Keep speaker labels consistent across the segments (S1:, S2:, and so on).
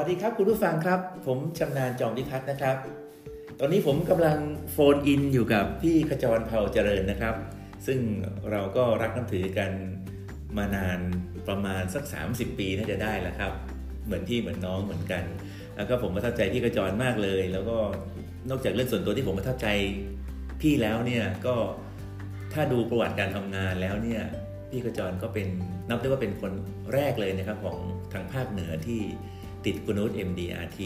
S1: สวัสดีครับคุณผู้ฟังครับ ผมชำนาญจอมพิพัฒน์นะครับ ตอนนี้ผมกำลังโฟนอินอยู่กับพี่ขจรเผ่าเจริญนะครับ ซึ่งเราก็รักน้ำถือกันมานานประมาณสัก 30 ปีน่าจะได้แล้วครับ เหมือนพี่เหมือนน้องเหมือนกัน แล้วก็ผมประทับใจพี่ขจรมากเลย แล้วก็นอกจากเรื่องส่วนตัวที่ผมประทับใจพี่แล้วเนี่ยก็ถ้าดูประวัติการทำงานแล้วเนี่ยพี่ขจรก็เป็นนับได้ว่าเป็นคนแรกเลยนะครับของทางภาคเหนือที่ ติดกุนูต MDRT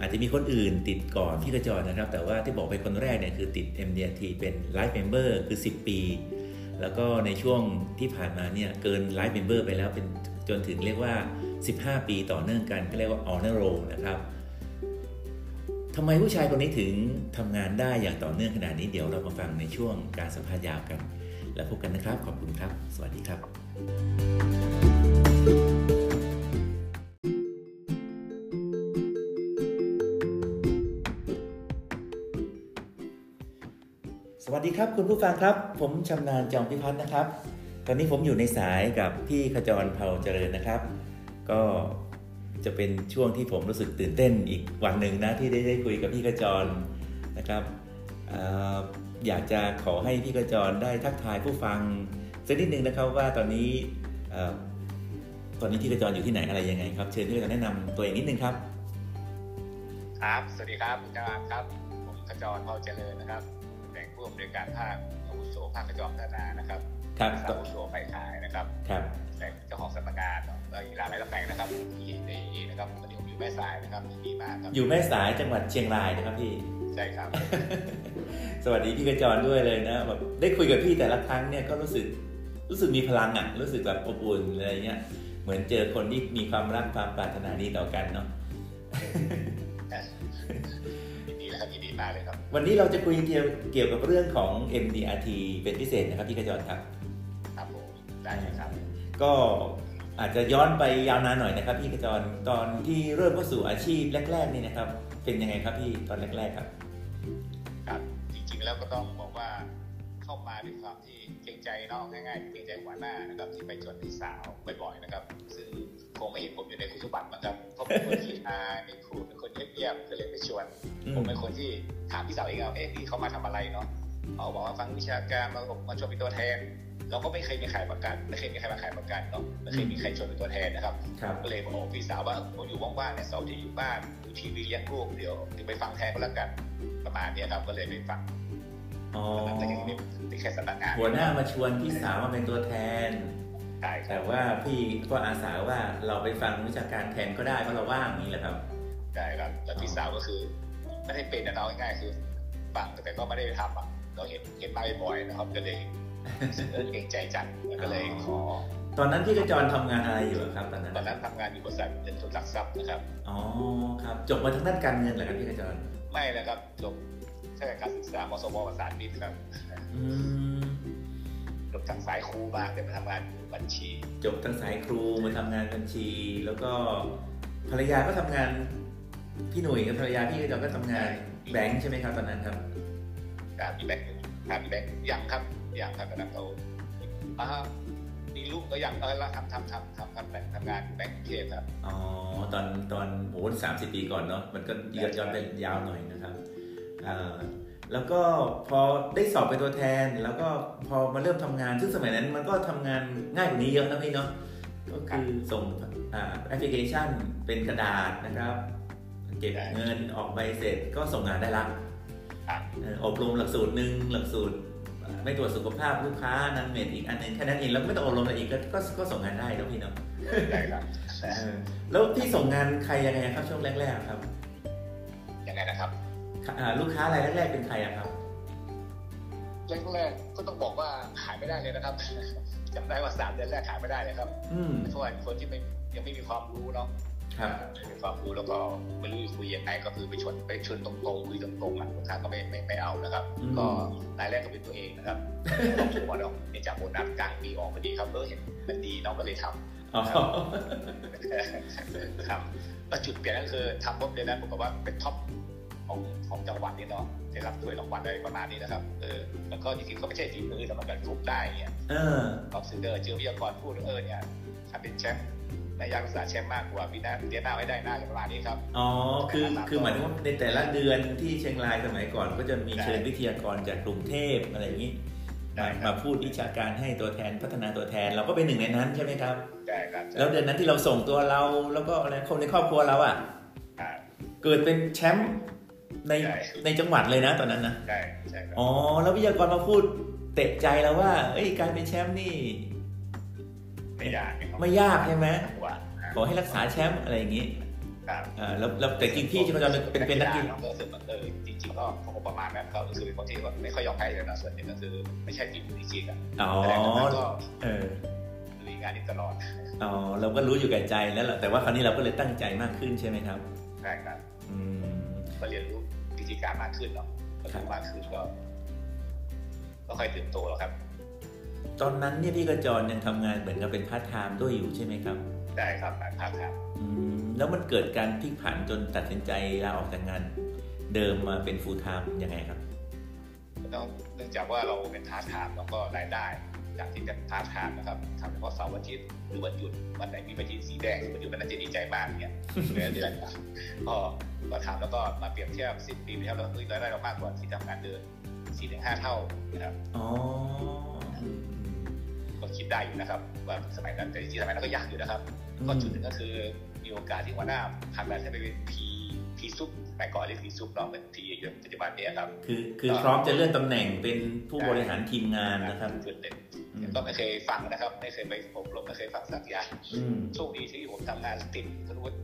S1: อาจจะมีคนอื่นติดก่อนพี่กระจรนะครับ แต่ว่าที่บอกเป็นคนแรกเนี่ยคือติด MDRT เป็น Life Member คือ 10 ปี แล้วก็ในช่วงที่ผ่านมาเนี่ยเกิน Life Member ไปแล้วเป็นจนถึงเรียกว่า 15 ปีต่อเนื่องกัน ก็เรียกว่า Honor Roll นะครับทำไมผู้ชายคนนี้ถึงทำงานได้อย่างต่อเนื่องขนาดนี้เดี๋ยวเรามาฟังในช่วงการสัมภาษณ์ยาวกัน แล้วพบกันนะครับ ขอบคุณครับ สวัสดีครับ ดีครับคุณผู้ฟังครับ ผมชำนาญจอมพิพัฒน์นะครับ ตอนนี้ผมอยู่ในสายกับพี่ขจรเผาเจริญนะครับ ก็จะเป็นช่วงที่ผมรู้สึกตื่นเต้นอีกวันหนึ่งนะที่ได้ได้คุยกับพี่ขจรนะครับออยากจะขอให้พี่ขจรได้ทักทายผู้ฟังสักนิดนึงนะครับว่าตอนนี้ตอนนี้พี่ขจรอยู่ที่ไหนอะไรยังไงครับเชิญพี่ขจรแนะนำตัวเองนิดนึงครับ
S2: ครับสวัสดีครับคุณจารครับผมขจรเผาเจริญนะครับ ผู้อำนวยการภาคอาวุโสภาคกระจอมธนานะครับ
S1: ครับ
S2: อาวุโสไปขายนะครับ
S1: ครับ
S2: แต่เจ้าของสำนักงานแล้วอีกหลายหลายตำแหน่งนะครับที่ในนะครับตอนนี้ผมอยู่แม่สายนะครับดีมากครับ
S1: อยู่แม่สายจังหวัดเชียงรายนะครับพี่
S2: ใช่ครับ
S1: สวัสดีพี่กระจรด้วยเลยนะแบบได้คุยกับพี่แต่ละครั้งเนี่ยก็รู้สึกรู้สึกมีพลังอะรู้สึกแบบอบอุ่นอะไรเงี้ยเหมือนเจอคนที่มีความรักความปรารถนาดีต่อกันเนาะ
S2: มากเลยครับ
S1: วันนี้เราจะคุยเกี่ยวเกี่ยวกับเรื่องของ MDRT เป็นพิเศษนะครับพี่กระจรครับ
S2: ครับผมได้ครับ
S1: ก็อาจจะย้อนไปยาวนานหน่อยนะครับพี่กระจรตอนที่เริ่มเข้าสู่อาชีพแรก ๆ นี่นะครับ เป็นยังไงครับพี่ตอนแรก ๆ ครับ
S2: ครับ จริงๆแล้วก็ต้องบอกว่าเข้ามาด้วยความที่เกรงใจน้องง่ายๆเกรงใจหัวหน้านะครับที่ไปชวนพี่สาวบ่อยๆนะครับ ซึ่ง คงไม่เห็นผมอยู่ในคุณสมบัตินะครับเพราะเป็นคนที่อาเป็นครูเป็นคนเงียบๆก็เลยไปชวน ผมเป็นคนที่ถามพี่สาวเองว่าเอ๊ะพี่เขามาทำอะไรเนาะเขาบอกว่าฟังวิชาการมามาชวนเป็นตัวแทนเราก็ไม่เคยมีใครประกันไม่เคยมีใครมาขายประกันเนาะไม่เคยมีใครชวนเป็นตัวแทนนะครับก็เลยบอกพี่สาวว่าผมอยู่ว่างๆเนี่ยเสาร์ที่อยู่บ้านดูทีวีเลี้ยงลูกเดี๋ยวไปฟังแทนก็แล้วกันประมาณนี้ครับก็เลยไปฟัง
S1: แต่
S2: ยังไม่แค่สำนักงาน
S1: หัวหน้ามาชวนพี่สาวมาเป็นตัวแทน แต่ว่าพี่ก็อาสาว่าเราไปฟังวิชาการแทนก็ได้เพราะเราว่างนี้แหละครับ
S2: ใช่ครับแล้วพี่สาวก็คือ ไม่ได้เป็นนะเนาง่ายๆคือฟังแต่ก็ไม่ได้ทำอะเราเห็นเห็นมาบ่อยๆนะครับก็เลยเกรงใจจังก็เลยขอ
S1: ตอนนั้นพี่กระจรทำงานอะไรอยู่ครับ ตอนนั้น
S2: ตอนนั้นทำงานอยู่บริษัทเป็นทุนหลักทรัพย์นะครับ
S1: อ๋อครับจบมาทางด้านการเงินเหรอครับพี่กระจร
S2: ไม่เลยครับจบแค่การศึกษามสวภาษาบินครับ จบทางสายครูมาแต่มาทำงานบัญชี
S1: จบทางสายครูมาทำงานบัญชี แล้วก็ภรรยาก็ทำงานพี่หนุ่ยกับภรรยาพี่ก็ก็ทำงานแบงค์ใช่ไหมครับตอนนั้นครับ
S2: ครับมีแบงค์ครับมีแบงค์ยังครับยังครับกำลังโตอ่ามีลูกก็ยังเออแล้วทำทำทำทำทำทำงานแบงค์เทพครับ
S1: อ๋อตอนตอนโอ้สามสิบปีก่อนเนาะมันก็ย้อนไปยาวหน่อยนะครับ แล้วก็พอได้สอบเป็นตัวแทน แล้วก็พอมาเริ่มทำงาน ซึ่งสมัยนั้นมันก็ทำงานง่ายกว่านี้เยอะนะพี่เนาะก็คือส่งแอปพลิเคชันเป็นกระดาษนะครับ เก็บเงินออกใบเสร็จก็ส่งงานได้ละอบรมหลักสูตรหนึ่งหลักสูตร ไม่ตรวจสุขภาพลูกค้านันเมดอีกอันหนึ่งแค่นั้นเองแล้วไม่ต้องอบรมอะไรอีกก็ก็ส่งงานได้แล้วพี่เนาะ
S2: ได้ครับ
S1: แล้วพี่ส่งงานใครยังไงครับช่วงแรกๆครับ
S2: ยังไงนะครับ
S1: ลูกค้ารายแรกๆเป็นใครอะครับ
S2: แรกๆก็ต้องบอกว่าขายไม่ได้เลยนะครับจำได้ว่าสามเดือนแรกขายไม่ได้เลยครับเพราะว่าคนที่ไม่ยังไม่มีความรู้เนาะไม่มีความรู้แล้วก็ไม่รู้จะคุยยังไงก็คือไปชวนไปชวนตรงๆคุยตรงๆอะลูกค้าก็ไม่ไม่ไม่เอานะครับ ก็รายแรกก็เป็นตัวเองนะครับต้องถูกว่าดอกนี่จากโบนัสกลางปีออกพอดีครับเออเห็นมันดีน้องก็เลยทำครับแล้วจุดเปลี่ยนก็คือทำปุ๊บเดือนนั้นผมบอกว่าเป็นท็อป ของของจังหวัดนี่เนาะได้รับถ้วยรางวัลอะไรประมาณนี้นะครับเออแล้วก็จริงๆก็ไม่ใช่ฝีมือแต่มันแบบฟุกได้เนี่ย
S1: เออ
S2: ตอบสื่อเดอร์เจอวิทยากรพูดเออเนี่ยถ้าเป็นแชมป์ในยากรักษาแชมป์มากกว่าปีหน้าเดือนหน้าไม่ได้หน้าจะประมาณนี้ครับ
S1: อ๋อคือคือหมายถึงว่าในแต่ละเดือนที่เชียงรายสมัยก่อน ก็จะมีเชิญวิทยากรจากกรุงเทพอะไรอย่างนี้มามาพูดวิชาการให้ตัวแทนพัฒนาตัวแทนเราก็เป็นหนึ่งในนั้นใช่ไหมครับ
S2: ใช่ครับ
S1: แล้วเดือนนั้นที่เราส่งตัวเราแล้วก็อะไรคนในครอบครัวเราอะ
S2: อ่า
S1: เกิดเป็นแชมป์ ใน
S2: ใช่
S1: ในจังหวัดเลยนะตอนนั้นนะ
S2: ใช่ใช่ครับ
S1: อ๋อแล้ววิทยากรมาพูดเตะใจเราว่า เอ้ยการเป็นแชมป์นี่
S2: ไม่ยากนะครับ
S1: ไม่ยากใช่ไหม
S2: ว่าอ่า
S1: ขอให้รักษาแชมป์อะไรอย่างนี้
S2: ครับ
S1: อ่าแล้วแล้วแต่จริงพี่เขาจะเป็นเป็นนักกีฬา
S2: ก็รู้สึกว่าเออจริงๆก็คงประมาณนั้นก็รู้สึกเป็นคนที่ไม่ค่อยยอมแพ้เลยนะส่วนหนึ่งก็คือไม่ใช่ทีมจริงๆอะ
S1: อ๋อ
S2: แต่ตอนนั้นก็
S1: เออ
S2: ลุยงานนี้ตลอด
S1: อ๋อเราก็รู้อยู่แก่ใจแล้วแหละแต่ว่าคราวนี้เราก็เลยตั้งใจมากขึ้นใช่ไหมครับ
S2: ใช่ครับ
S1: อืม
S2: ก็เรียนรู้ วิธีการมากขึ้นเนาะก็รู้มากขึ้นก็ก็ค่อยเติบโตแล้วครับ
S1: ตอนนั้นเนี่ยพี่กระจรยังทำงานเหมือนกับเป็นพาร์ทไทม์ด้วยอยู่ใช่ไหมครับ
S2: ได้ครับการพักครับ
S1: อืมแล้วมันเกิดการพลิกผันจนตัดสินใจลาออกจากงาน เดิมมาเป็น full-time ยังไงครับ
S2: ต้องเนื่องจากว่าเราเป็นทาร์ทไทม์แล้วก็รายได้ จากที่เป็นทาร์ทไทม์นะครับทำเฉพาะเสาร์อาทิตย์หรือวันหยุดวันไหนมีปฏิทินสีแดงวันหยุดมันน่าจะดีใจมากเนี่ยเดือนเดือนก็ก็ทำแล้วก็มาเปรียบเทียบสิบปีไปแล้วเราเฮ้ยรายได้เรามากกว่าที่ทำงานเดือนสี่ถึงห้าเท่านะครับ
S1: อ๋ออืม
S2: ก็คิดได้อยู่นะครับ ว่าสมัยนั้นแต่จริงๆสมัยนั้นก็ยากอยู่นะครับ
S1: อืม
S2: ก็จุดหนึ่งก็คือมีโอกาสที่หัวหน้าทำงานให้ไปเป็นพี พีซุปสมัยก่อนเรียกพีซุปเนาะเป็นพีอยู่ปัจจุบันเนี่ยครับ
S1: คือคือพร้อมจะเลื่อนตำแหน่งเป็นผู้บริหารทีมงานนะครับ
S2: จุดเด่น
S1: อืม
S2: ก็ไม่เคยฟังนะครับ ไม่เคยไปอบรมไม่เคยฟังสักอย่าง
S1: อืม
S2: โชคดีที่ผมทำงานติดสรุป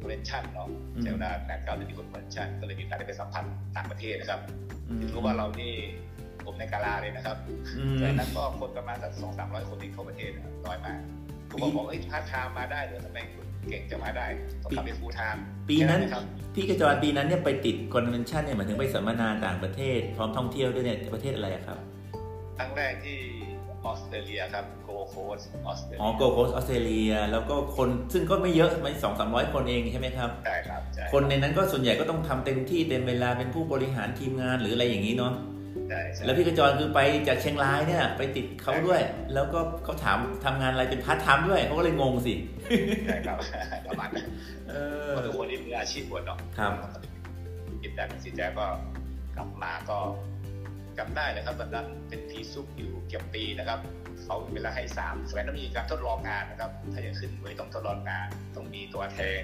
S2: คอนเนชั่นเนาะ
S1: อืม
S2: ใช้เวลานานเก้าเดือนที่คอนเนชั่นก็เลยมีโอกาสได้ไปสัมผัสต่างประเทศนะครับ
S1: อืม
S2: รู้ว่าเรานี่ผมในกาลาเลยนะครับ
S1: อืม
S2: แต่นั้นก็คนประมาณสักสองสามร้อยคนที่เข้าประเทศนะครับน้อยมาก ผมก็บอกเอ้ยพาร์ทไทม์มาได้เหรือทำไมคุณเก่งจะมาได้ต้องทำเป็น full-time
S1: ปีนั้น
S2: แค่ครับ
S1: พี่กระจรปีนั้นเนี่ยไปติด convention เนี่ยหมายถึงไปสัมมนาต่างประเทศ พร้อมท่องเที่ยวด้วยเนี่ยประเทศอะไรอะครับ
S2: ครั้งแรกที่ออสเตรเลียครับโกโคสออสเตร
S1: อ๋อ
S2: เลีย
S1: โกโคสออสเตรเลียแล้วก็คนซึ่งก็ไม่เยอะไม่สองสามร้อยคนเองใช่ไหมครับ
S2: ใช่ครับใช่
S1: คนในนั้นก็ส่วนใหญ่ก็ต้องทำเต็มที่เต็มเวลาเป็นผู้บริหารทีมงานหรืออะไรอย่างนี้เนาะ
S2: ใช่ใช่
S1: แล้วพี่กระจรคือไปจากเชียงรายเนี่ย ไปติดเขาด้วย แล้วก็เขาถามทำงานอะไรเป็นพาร์ทไทม์ด้วยเขาก็เลยงงสิ
S2: ใช่ครับประมาณนั้น
S1: เออ
S2: ก็ทุกคนที่มืออาชีพหมดเนาะ
S1: ครับ
S2: คิดแต่ตัดสินใจก็กลับมาก็จำได้เลยครับตอนนั้นเป็นพีซุปอยู่เกือบปีนะครับเขามีเวลาให้สามสมัยนั้นมีการทดลองงานนะครับ ถ้าจะขึ้นเลยต้องทดลองงานต้องมีตัวแทน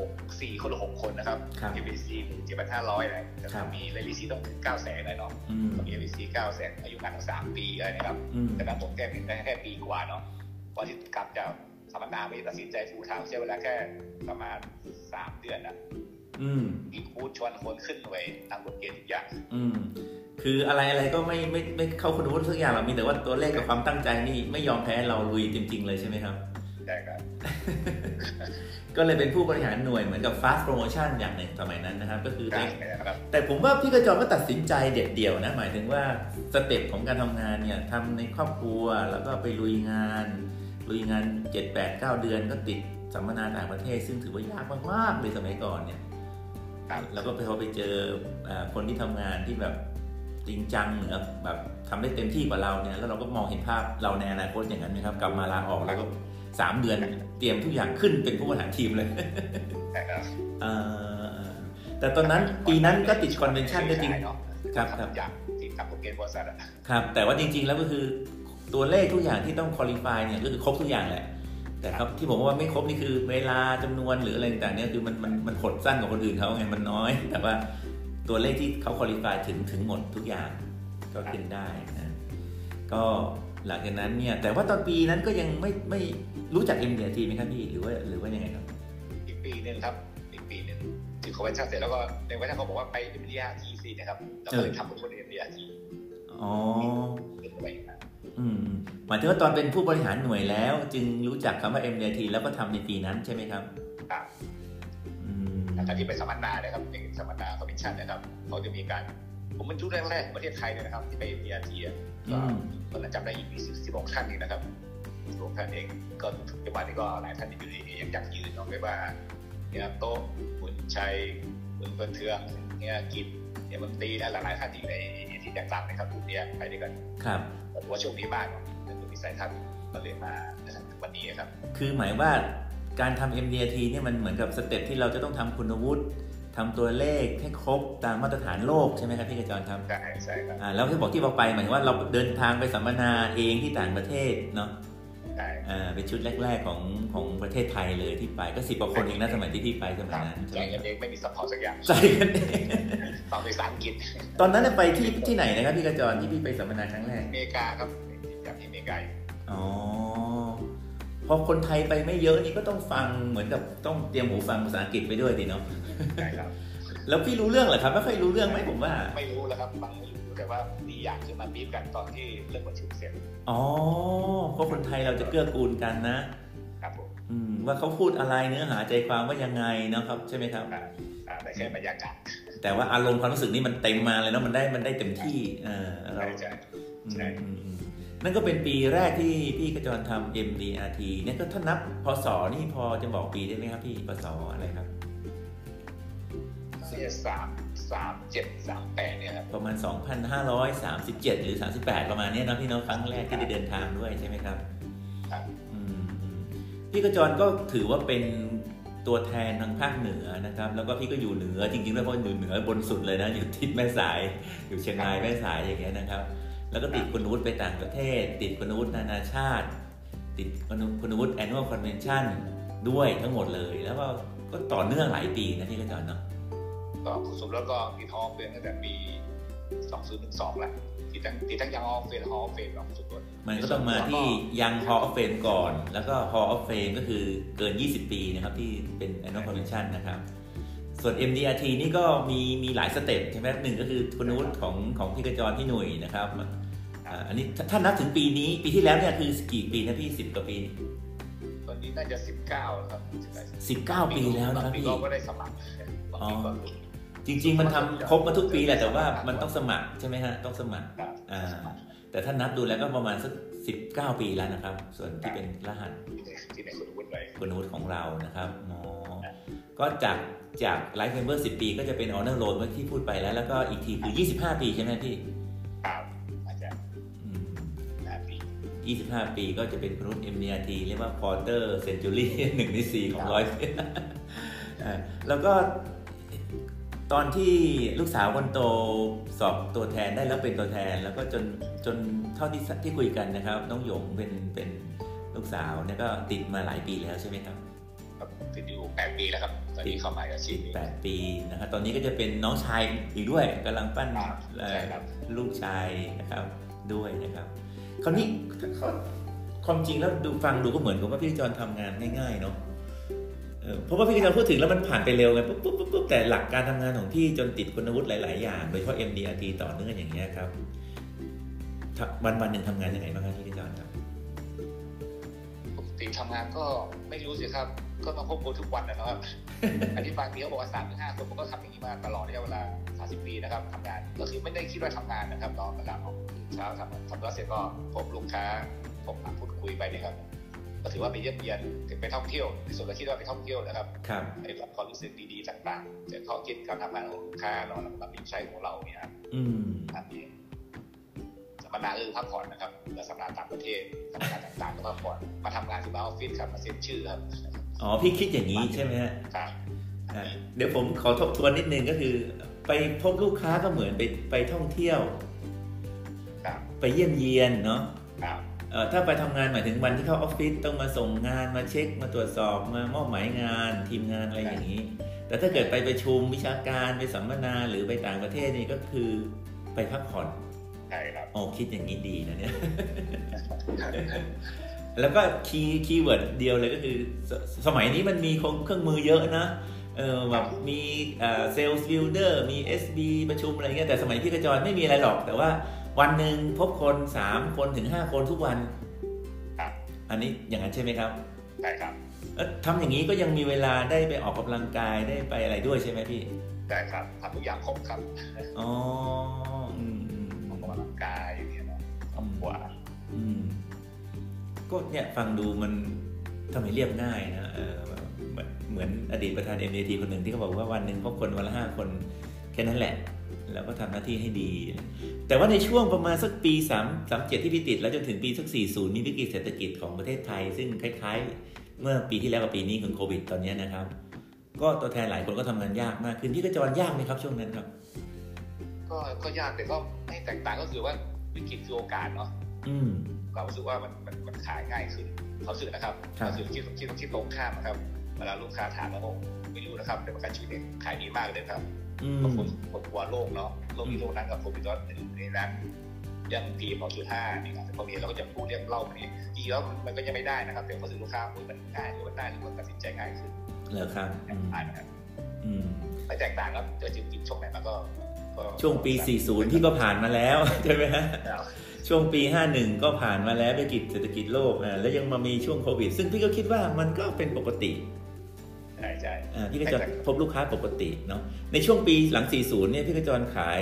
S2: หกสี่คนหรือหกคนนะครับ
S1: ครับ
S2: ABC หนึ่งเจ็ดพันห้าร้อยเลยแต่
S1: ครั
S2: ถ้า
S1: บ
S2: มีเรลิซีต้องถึงเก้าแสนเลยเนาะ
S1: อืม
S2: ต้องมี ABC เก้าแสนอายุงานทั้งสามปีอะไรนะครับ
S1: อืม
S2: แต่นั้นผมแค่เป็นได้แค่ปีกว่าเนาะพอที่กลับจากสัมมนาไปตัดสินใจฟูลไทม์ใช้เวลาแค่ประมาณสามเดือนนะ
S1: อืม
S2: มีคูดชวนคนขึ้นหน่วยทำกฎเกณฑ์ทุกอย่าง
S1: อืมคืออะไรอะไรก็ไม่ไม่ไม่เข้าคุณวุฒิสักอย่างหรอกมีแต่ว่าตัวเลขกับความตั้งใจนี่ไม่ยอมแพ้เราลุยจริง ๆ เลยใช่ไหมครับ
S2: ใช่ครับ
S1: ก็เลยเป็นผู้บริหารหน่วยเหมือนกับ fast promotion อย่างหนึ่งสมัยนั้นนะครับ ก็คือ
S2: ใช่
S1: ได้
S2: ครับ
S1: แต่ผมว่าพี่กระจรก็ตัดสินใจเด็ดเดี่ยวนะ หมายถึงว่าสเต็ปของการทำงานเนี่ยทำในครอบครัวแล้วก็ไปลุยงาน ลุยงาน 7 8 9 เดือนก็ติดสัมมนาต่างประเทศ ซึ่งถือว่ายากมากๆเลยสมัยก่อนเนี่ย
S2: ครับ
S1: แล้วก็ไปพอไปเจอเอ่อคนที่ทำงานที่แบบจริงจังหรือแบบทำได้เต็มที่กว่าเราเนี่ยแล้วเราก็มองเห็นภาพเราในอนาคตอย่างนั้นไหมครับ กลับมาลาออกแล้วก็ สามเดือนเตรียมทุกอย่างขึ้นเป็นผู้บริหารทีมเลย
S2: ใช่ครับ
S1: เอ่อแต่ตอนนั้นปีนั้นก็ติดคอนเวนชั่นก็จริง
S2: เนาะ
S1: ครับครับ
S2: ทำทุกอย่างที่ทำกฎเกณฑ์บริษัทอะ
S1: ครับ แต่ว่าจริง ๆ แล้วก็คือตัวเลขทุกอย่างที่ต้องคุริฟายเนี่ยก็คือครบทุกอย่างแหละ แต่ครับที่ผมว่าไม่ครบนี่คือเวลาจำนวนหรืออะไรต่างๆเนี่ยคือมันมันมันหดสั้นกว่าคนอื่นเขาไงมันน้อย แต่ว่าตัวเลขที่เขาคุริฟายถึงถึงหมดทุกอย่างก็ขึ้นได้นะก็ หลังจากนั้นเนี่ยแต่ว่าตอนปีนั้นก็ยังไม่ไม่รู้จัก m d t ไหมครับพี่หรือว่าหรือว่ายังไงครับ
S2: อีกปีหนึ่งครับอีกปีหนึ่งถึง convention เสร็จแล้วก็ในวันนั้นเขาบอกว่าไป MDRT สินะครับเราก็เลยทำเป็นคน MDRT อ๋อขึ้นไปนะ
S1: อืมหมายถึงว่าตอนเป็นผู้บริหารหน่วยแล้ว จึงรู้จักคำว่า MDRT แล้วก็ทำในปีนั้นใช่ไหมครับ
S2: ครับ
S1: อืม
S2: หลังจากที่ไปสัมมนานะครับเป็นสัมมนา convention นะครับเขาจะมีการผมเป็นชุดแรกๆของประเทศไทยเลยนะครับที่ไป MDRT อะ
S1: อืม
S2: ตอนนั้นจำได้อีกมีสิบหกท่านเองนะครับสิบหกท่านเองก็ปัจจุบันนี้ก็หลายท่านที่อยู่ในนี้ยังอยากยืนเนาะไม่ว่าเนี่ยโต๊ะคุณชัยคุณเพื่อนเทืองเนี่ยกิจเนี่ยมนตรีนะหลายๆท่านที่ในที่ยังตามนะครับทุกเนี่ยไปด้วยกัน
S1: ครับ
S2: ผมว่าโชคดีมากเนาะนั่นคือวิสัยทัศน์ก็เลยมาวันนี้ครับ
S1: คือหมายว่าการทำ MDRT เนี่ยมันเหมือนกับสเต็ปที่เราจะต้องทำคุณวุฒิ ทำตัวเลขให้ครบตามมาตรฐานโลกใช่ไหมครับพี่กระจรครับ
S2: ใช่ใช่ครับ
S1: อ่าแล้วที่บอกที่เราไปหมายถึงว่าเราเดินทางไปสัมมนาเองที่ต่างประเทศเนาะ
S2: ใช่
S1: อ่าเป็นชุดแรก ๆของของประเทศไทยเลยที่ไปก็สิบกว่าคนเองนะสมัยที่พี่ไปสมัยนั้นใช่ไหมค
S2: กั
S1: รั
S2: นเองไม่มี support สักอย่าง
S1: ใส่กันเอง
S2: ฟังภาษาอังกฤษ
S1: ตอนนั้นไปที่ที่ไหนนะครับพี่กระจรที่พี่ไปสัมมนาครั้งแรก
S2: อเมริกาครับจากที่อเมริกา
S1: อ๋อ พอคนไทยไปไม่เยอะนี่ก็ต้องฟังเหมือนกับต้องเตรียมหูฟังภาษาอังกฤษไปด้วยดีเนาะ
S2: ใช่ครับ
S1: แล้วพี่รู้เรื่องเหรอครับไม่ค่อยรู้เรื่องไหมผมว่า
S2: ไม่รู้แล้วครับฟังไม่รู้แต่ว่ามีอย่างคือมาบีบกันตอนที่เริ่มประชุมเสร็จ
S1: อ๋อเพราะคนไทยเราจะเกื้อกูลกันนะครับ
S2: ผม
S1: อืมว่าเขาพูดอะไรเนื้อหาใจความว่ายังไงนะครับ ใช่ไหมครับ
S2: อ่าอ่าแต่แค่บรรยากาศ
S1: แต่ว่าอารมณ์ความรู้สึกนี่มันเต็มมาเลยเนาะมันได้มันได้เต็มที่เออเรา
S2: ใช่ใช่
S1: อืม
S2: ใช่
S1: อืมอืม นั่นก็เป็นปีแรกที่พี่กระจรทำ MDRT เนี่ยก็ถ้านับพศนี่พอจะบอกปีได้ไหมครับพี่พศอะไรครับ
S2: เนี่ยสามสามเจ็ดสามแปดเนี่ยครับ
S1: ประมาณ 2,537 หรือ 38 ประมาณเนี้ยเนาะพี่เนาะครั้งแรกที่ได้เดินทางด้วยใช่ไหมครับ
S2: ครับ
S1: อืมอืมพี่กระจรก็ถือว่าเป็นตัวแทนทางภาคเหนือนะครับ แล้วก็พี่ก็อยู่เหนือจริงๆแล้วเพราะอยู่เหนือบนสุดเลยนะ อยู่ทิศแม่สาย อยู่เชียงรายแม่สายอย่างเงี้ยนะครับ แล้วก็ติดคุณวุฒิไปต่างประเทศ ติดคุณวุฒินานาชาติ ติดคุณวุฒิ annual convention ด้วยทั้งหมดเลย แล้วก็ก็ต่อเนื่องหลายปีนะพี่กระจรเนาะ
S2: ก็คุณสมแล้วก็ปีทองเป็นตั้งแต่ปีสองศูนย์หนึ่งสองแหละที่ทั้งที่ทั้งยัง Hall of Fame ของสุดตัว
S1: มันก็ต้องมาที่ยัง Hall of Fame ก่อน แล้วก็ Hall of Fame ก็คือเกิน 20 ปีนะครับที่เป็น annual convention นะครับ ส่วน MDRT นี่ก็มีมีหลาย step ใช่ไหมหนึ่งก็คือคุณวุฒิของของพี่กระจรพี่หนุ่ยนะครับอ่าอันนี้ถ้าถ้านับถึงปีนี้ปีที่แล้วเนี่ยคือกี่ปีนะพี่สิบกว่าปี
S2: ตอนนี้น่าจะสิบเก้าครับ
S1: สิบเก้าปีแล้วนะครับ
S2: ปี
S1: พี่
S2: ก็ไม่ได้สมัครบางปีก็
S1: จริง ๆ มันทำครบมาทุกปีแหละแต่ว่ามันต้องสมัครใช่ไหมฮะต้องสมัคร
S2: ครับ
S1: อ่าแต่ถ้านับดูแล้วก็ประมาณสักสิบเก้าปีแล้วนะครับ ส่วนที่เป็นรหัส
S2: ที่ในคุณวุฒิไว้
S1: คุณวุฒิของเรานะครับอ๋อ ก็จากจาก life member สิบปี ก็จะเป็นออเนอร์โ d เมื่อที่พูดไปแล้ว แล้วก็อีกทีคือ 25 ปีใช่ไหมพี่
S2: ครับอาจจะ
S1: อืม
S2: ห้าปี
S1: 25 ปีก็จะเป็นคุณวุฒิ MDRT เรียกว่า Quarter Century หนึ่งในสี่ของร้อยปีอ่าแล้วก็ตอนที่ลูกสาวคนโตสอบตัวแทนได้แล้วเป็นตัวแทน แล้วก็จนจนเท่าที่ที่คุยกันนะครับ น้องหยงเป็นเป็นลูกสาวเนี่ยก็ติดมาหลายปีแล้วใช่ไหมครับ
S2: ครับติดอยู่แปดปีแล้วครับ ตอนนี้เข้ามาอาชีพนี้
S1: 8ปีนะครับตอนนี้ก็จะเป็นน้องชายอีกด้วยกำลังปั้น
S2: ครับ
S1: เอ่อ
S2: ใช่ครับ
S1: ลูกชายนะครับด้วยนะครับ คราวนี้ความจริงแล้วดูฟังดูก็เหมือนกับว่าพี่จอนทำงานง่าย ๆ เนาะเออเพราะว่าพี่จอนพูดถึงแล้วมันผ่านไปเร็วไงปุ๊บปุ๊บปุ๊บปุ๊บแต่หลักการทำงานของพี่จนติดคุณวุฒิหลาย ๆ อย่าง โดยเฉพาะ MDRT ต่อเนื่องอย่างเงี้ยครับวันวันๆหนึ่งทำงานยังไงบ้างครับพี่จอนครับ
S2: ปกติทำงานก็ไม่รู้สิครับ ก็ต้องควบคุมทุกวันนะครับอันนี้บางทีเขาบอกว่าสามถึงห้าคนผมก็ทำอย่างนี้มาตลอดระยะเวลาสามสิบปีนะครับทำงาน ก็คือไม่ได้คิดว่าทำงานนะครับตอนเวลาออกเช้าทำทำแล้วเสร็จก็พบลูกค้าพบปะพูดคุยไปนะครับก็ถือว่าไปเยี่ยมเยียนถึงไปท่องเที่ยวในส่วนก็คิดว่าไปท่องเที่ยวนะครับ
S1: ครับ
S2: ในรับความรู้สึกดีๆต่างๆจากข้อคิดการทำงานของลูกค้าเรานำมาปรับใช้ของเราเนี่ยครับ
S1: อืม
S2: อันนี้สัมมนาเออพักผ่อนนะครับแล้วสัมมนาต่างประเทศสัมมนาต่างๆก็พักผ่อนมาทำงานที่บ้านออฟฟิศครับมาเซ็นชื่อครับ
S1: อ๋อพี่คิดอย่างนี้ใช่ไหมฮะ
S2: ครับ
S1: อะเดี๋ยวผมขอทบทวนนิดนึงก็คือ ไปพบลูกค้าก็เหมือนไปไปท่องเที่ยว
S2: ครับ
S1: ไปเยี่ยมเยียนเนาะ
S2: ครับ
S1: เอ่อถ้าไปทำงานหมายถึงวันที่เข้าออฟฟิศต้องมาส่งงานมาเช็คมาตรวจสอบมามอบหมายงานทีมงานอะไรอย่างนี้ แต่ถ้าเกิดไปประชุมวิชาการไปสัมมนาหรือไปต่างประเทศนี่ก็คือไปพักผ่อน
S2: ใช่ครับ
S1: โอ้คิดอย่างนี้ดีนะเนี่ย แล้วก็ key keyword เดียวเลยก็คือสมัยนี้มันมีเครื่องมือเยอะนะเออแบบมี sale builder มี SB ประชุมอะไรเงี้ยแต่สมัยพี่กระจรไม่มีอะไรหรอก แต่ว่าวันหนึ่งพบคน 3 คนถึง 5 คนทุกวัน
S2: ครับ
S1: อันนี้อย่างนั้นใช่ไหมครับ
S2: ใช่ครับ
S1: แล้วทำอย่างนี้ก็ยังมีเวลาได้ไปออกกำลังกายได้ไปอะไรด้วยใช่ไหมพี่
S2: ใช่ครับทำทุกอย่างครบครับ
S1: อ๋ออืมอืม
S2: ออกกำลังกายอย่างเงี้ยนะครอบครัว
S1: อืม ก็เนี่ยฟังดูมันทำไมเรียบง่ายนะเออเหมือนอดีตประธาน MDT คนหนึ่งที่เขาบอกว่าวันหนึ่งพบคนวันละห้าคนแค่นั้นแหละ แล้วก็ทำหน้าที่ให้ดี แต่ว่าในช่วงประมาณสักปี3 3 7ที่พี่ติด แล้วจนถึงปีสัก 40 มีวิกฤตเศรษฐกิจของประเทศไทย ซึ่งคล้ายๆ เมื่อปีที่แล้วกับปีนี้ของโควิดตอนนี้นะครับ ก็ตัวแทนหลายคนก็ทำงานยากมากขึ้นพี่กระจรยากไหมครับช่วงนั้นครับ
S2: ก็ก็ยากแต่ก็ไม่แตกต่างก็คือว่าวิกฤตคือโอกาสเนาะ ความรู้สึกว่ามันมันมันขายง่ายขึ้นเขาสึกนะครับ
S1: ครับ
S2: ก็คือคิดคิดคิดตรงข้ามนะครับเวลาลูกค้าถามแล้วผมไม่รู้นะครับแต่ประกันชีวิตเนี่ยขายดีมากเลยครับ
S1: อืม
S2: บางคนคนกลัวโรคเนาะโรคนี้โรคนั้นกับโควิดก็หนึ่งในนั้นยังพีมจุดห้านี่ครับแต่พอมีเราก็จะพูดเรียกเล่ามันนี้จริงๆแล้วมันก็ยังไม่ได้นะครับแต่พอถึงลูกค้าพูดมันง่ายหรือมันได้หรือมันตัดสินใจง่ายขึ้น
S1: เหรอครับอืม
S2: อ่านนะครับ
S1: อืม
S2: ไม่แตกต่างครับเจอจิบจิบช่วงไหนมันก็ก็
S1: ช่วงปี 40 ที่ก็ผ่านมาแล้วใช่ไหมฮะ ช่วงปี 51 ก็ผ่านมาแล้ววิกฤตเศรษฐกิจโลกอ่าแล้วยังมามีช่วงโควิด ซึ่งพี่ก็คิดว่ามันก็เป็นปกติ
S2: ใช่ใช่
S1: อ่าพี่กระจรพบลูกค้าปกติเนาะในช่วงปีหลัง 40 เนี่ยพี่กระจรขาย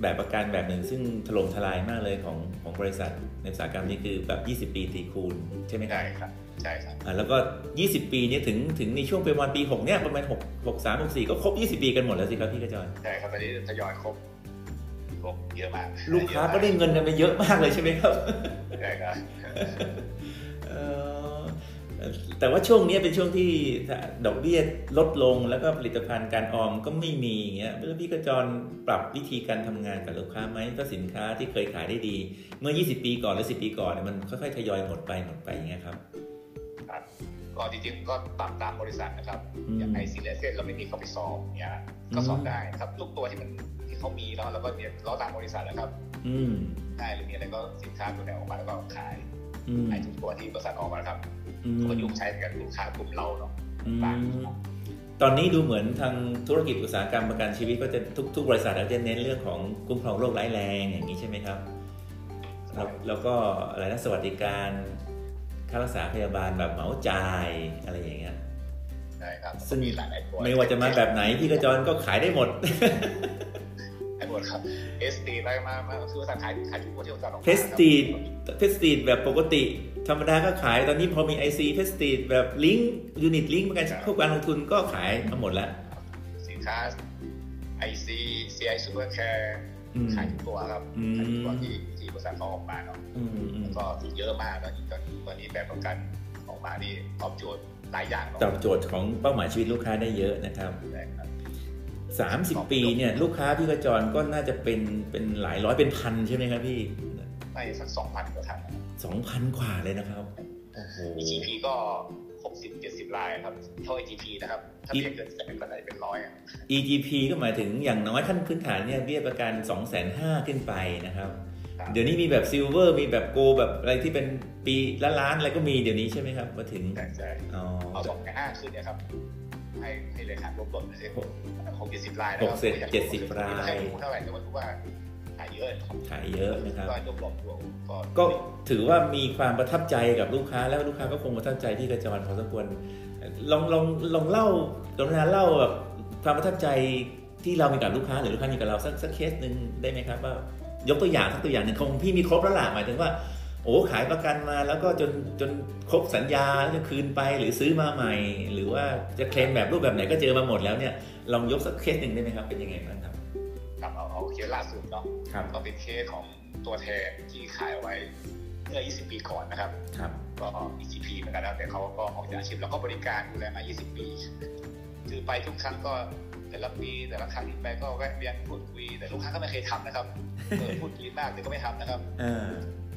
S1: แบบประกันแบบหนึ่งซึ่งถล่มทลายมากเลยของของบริษัทในอุตสาหกรรมนี้คือแบบ 20 ปีตีคูณใช่ไหมครับ
S2: ใช่ครับใช่ครับ
S1: อ่าแล้วก็ 20 ปีเนี่ยถึงถึงในช่วงประมาณปี 6 เนี่ยประมาณ 6 6 3 6 4 ก็ครบ 20 ปีกันหมดแล้วสิครับพี่กระจร
S2: ใช่ครับตอนนี้ทยอยครบ ครบเยอะมาก
S1: ลูกค้าก็ได้เงินกันไปเยอะมากเลยใช่ไหมครับ
S2: ใช่ครับ
S1: เอ่อแต่ว่าช่วงนี้เป็นช่วงที่ดอกเบี้ยลดลงแล้วก็ผลิตภัณฑ์การออมก็ไม่มีอย่างเงี้ยแล้วพี่กระจรปรับวิธีการทำงานกับลูกค้าไหมก็สินค้าที่เคยขายได้ดี เมื่อ 20 ปีก่อนหรือ 10 ปีก่อนเนี่ยมันค่อยๆทยอยหมดไปหมดไปอย่างเงี้ยครับ
S2: ครับ ก็จริงๆก็ตามตามบริษัทนะครับ
S1: อืม
S2: อย่างไอซีเลเซนเราไม่มีเข้าไปสอบเนี่ยก็สอบได้นะครับทุกตัวที่มันที่เขามีแล้วเราก็เนี่ยเราตามบริษัทนะครับ
S1: อืม
S2: ได้หรือมีอะไรก็สินค้าตัวไหนออกมาแล้วก็ขาย
S1: อืม
S2: ขายทุกตัวที่บริษัทออกมานะครับ
S1: อืม
S2: ก็ยุ่งใช้กับลูกค้ากลุ่มเราเนาะ
S1: อืม
S2: ต่าง
S1: ตอนนี้ดูเหมือนทางธุรกิจอุตสาหกรรมประกันชีวิตก็จะทุกทุกบริษัทแล้วจะเน้นเรื่องของคุ้มครองโรคร้ายแรงอย่างนี้ใช่ไหมครับแล้วแล้วก็อะไรนะสวัสดิการ ค่ารักษาพยาบาลแบบเหมาจ่ายอะไรอย่างเงี้ย
S2: ใช่ครับ
S1: ซึ่ง
S2: มีหลายๆตัว
S1: ไม่ว่าจะมาแบบไหนพี่กระจรก็ขายได้หมด
S2: ไอ้หมดครับเอสตีอะไรมามาคือบริษัทขายขายทุกตัวที่บริษัทออกมา
S1: เพสตีดเพสตีดแบบปกติ ธรรมดาก็ขายตอนนี้พอมี IC เพสตีดแบบลิงก์ยูนิตลิงก์ประกันพวกการลงทุนก็ขายมาหมดแล้ว
S2: สินค้าไอซีซี ไอซูเปอร์แคร์
S1: อืม
S2: ขายทุกตัวครับ
S1: อืม
S2: ขายทุกตัวที่ที่บริษัทเขาออกมาเนาะ
S1: อืมอืม
S2: แล้วก็เยอะมากแล้วตอนตอนนี้แบบประกันออกมานี่ตอบโจทย์หลายอย่างเนาะ
S1: ตอบโจทย์ของเป้าหมายชีวิตลูกค้าได้เยอะนะครับ
S2: ใช่ครับ
S1: 30ปีเนี่ยลูกค้าพี่กระจรก็น่าจะเป็นเป็นหลายร้อยเป็นพันใช่ไหมครับพี่
S2: ได้สักสองพันกว่าท่านนะครับ
S1: สองพันกว่าเลยนะครับโอ้โห
S2: EGP ก็ หกสิบเจ็ดสิบรายครับเท่า EGP นะครับ ถ้า
S1: อี
S2: เรียกเกินแสนก็ได้เป็นร้อยอะ
S1: EGP ก็หมายถึงอย่างน้อยขั้นพื้นฐานเนี่ยเบี้ยประกัน2 5 0 0 0 0ขึ้นไปนะครับ
S2: ครับ
S1: เดี๋ยวนี้มีแบบซิลเวอร์มีแบบโกแบบอะไรที่เป็นปีละล้านอะไรก็มีเดี๋ยวนี้ใช่ไหมครับ มาถึง
S2: ใช่ใช่
S1: อ๋อ
S2: เอาสองห้าขึ้นเนี่ยครับให้ให้เลยหักลบลดไปสิหกเจ็ดสิบรายนะ
S1: ห
S2: ค
S1: ก
S2: รับ
S1: เจ็ดเจ็ดสิบราย
S2: ให้ดูเท่าไหร่แต่ว่าถือว่าขายเยอะนะครับ
S1: ขายเยอะนะครับ
S2: ก็ยกลบรวมก็
S1: ก็ถือว่ามีความประทับใจกับลูกค้าแล้วลูกค้าก็คงประทับใจที่กระจรพอสมควรลองลองลองเล่ากรุณาเล่าแบบความประทับใจที่เรามีกับลูกค้าหรือลูกค้ามีกับเราสักสักเคสหนึ่งได้ไหมครับว่ายกตัวอย่างสักตัวอย่างหนึ่งคงพี่มีครบแล้วล่ะหมายถึงว่าโอ้ขายประกันมาแล้วก็จนจนครบสัญญาแล้วจะคืนไปหรือซื้อมาใหม่ หรือว่าจะเคลมแบบรูปแบบไหนก็เจอมาหมดแล้วเนี่ยลองยกสักเคสหนึ่งได้ไหมครับเป็นยังไงบ้างครับ
S2: กลับเอาเอาเคสล่าสุดเนาะ
S1: ครับ
S2: ก็เป็นเคสของตัวแทนที่ขายไว้เมื่อ 20 ปีก่อนนะครับ
S1: ครับ
S2: ก็ EGP เหมือนกันนะแต่เขาก็ออกจากอาชีพแล้วก็บริการดูแลมา 20 ปีคือไปทุกครั้งก็แต่ละปีแต่ละครั้งที่ไปก็แวะเวียนพูดคุยแต่ลูกค้าก็ไม่เคยทำนะครับเออพูดดีมากแต่ก็ไม่ทำนะครับ
S1: เออ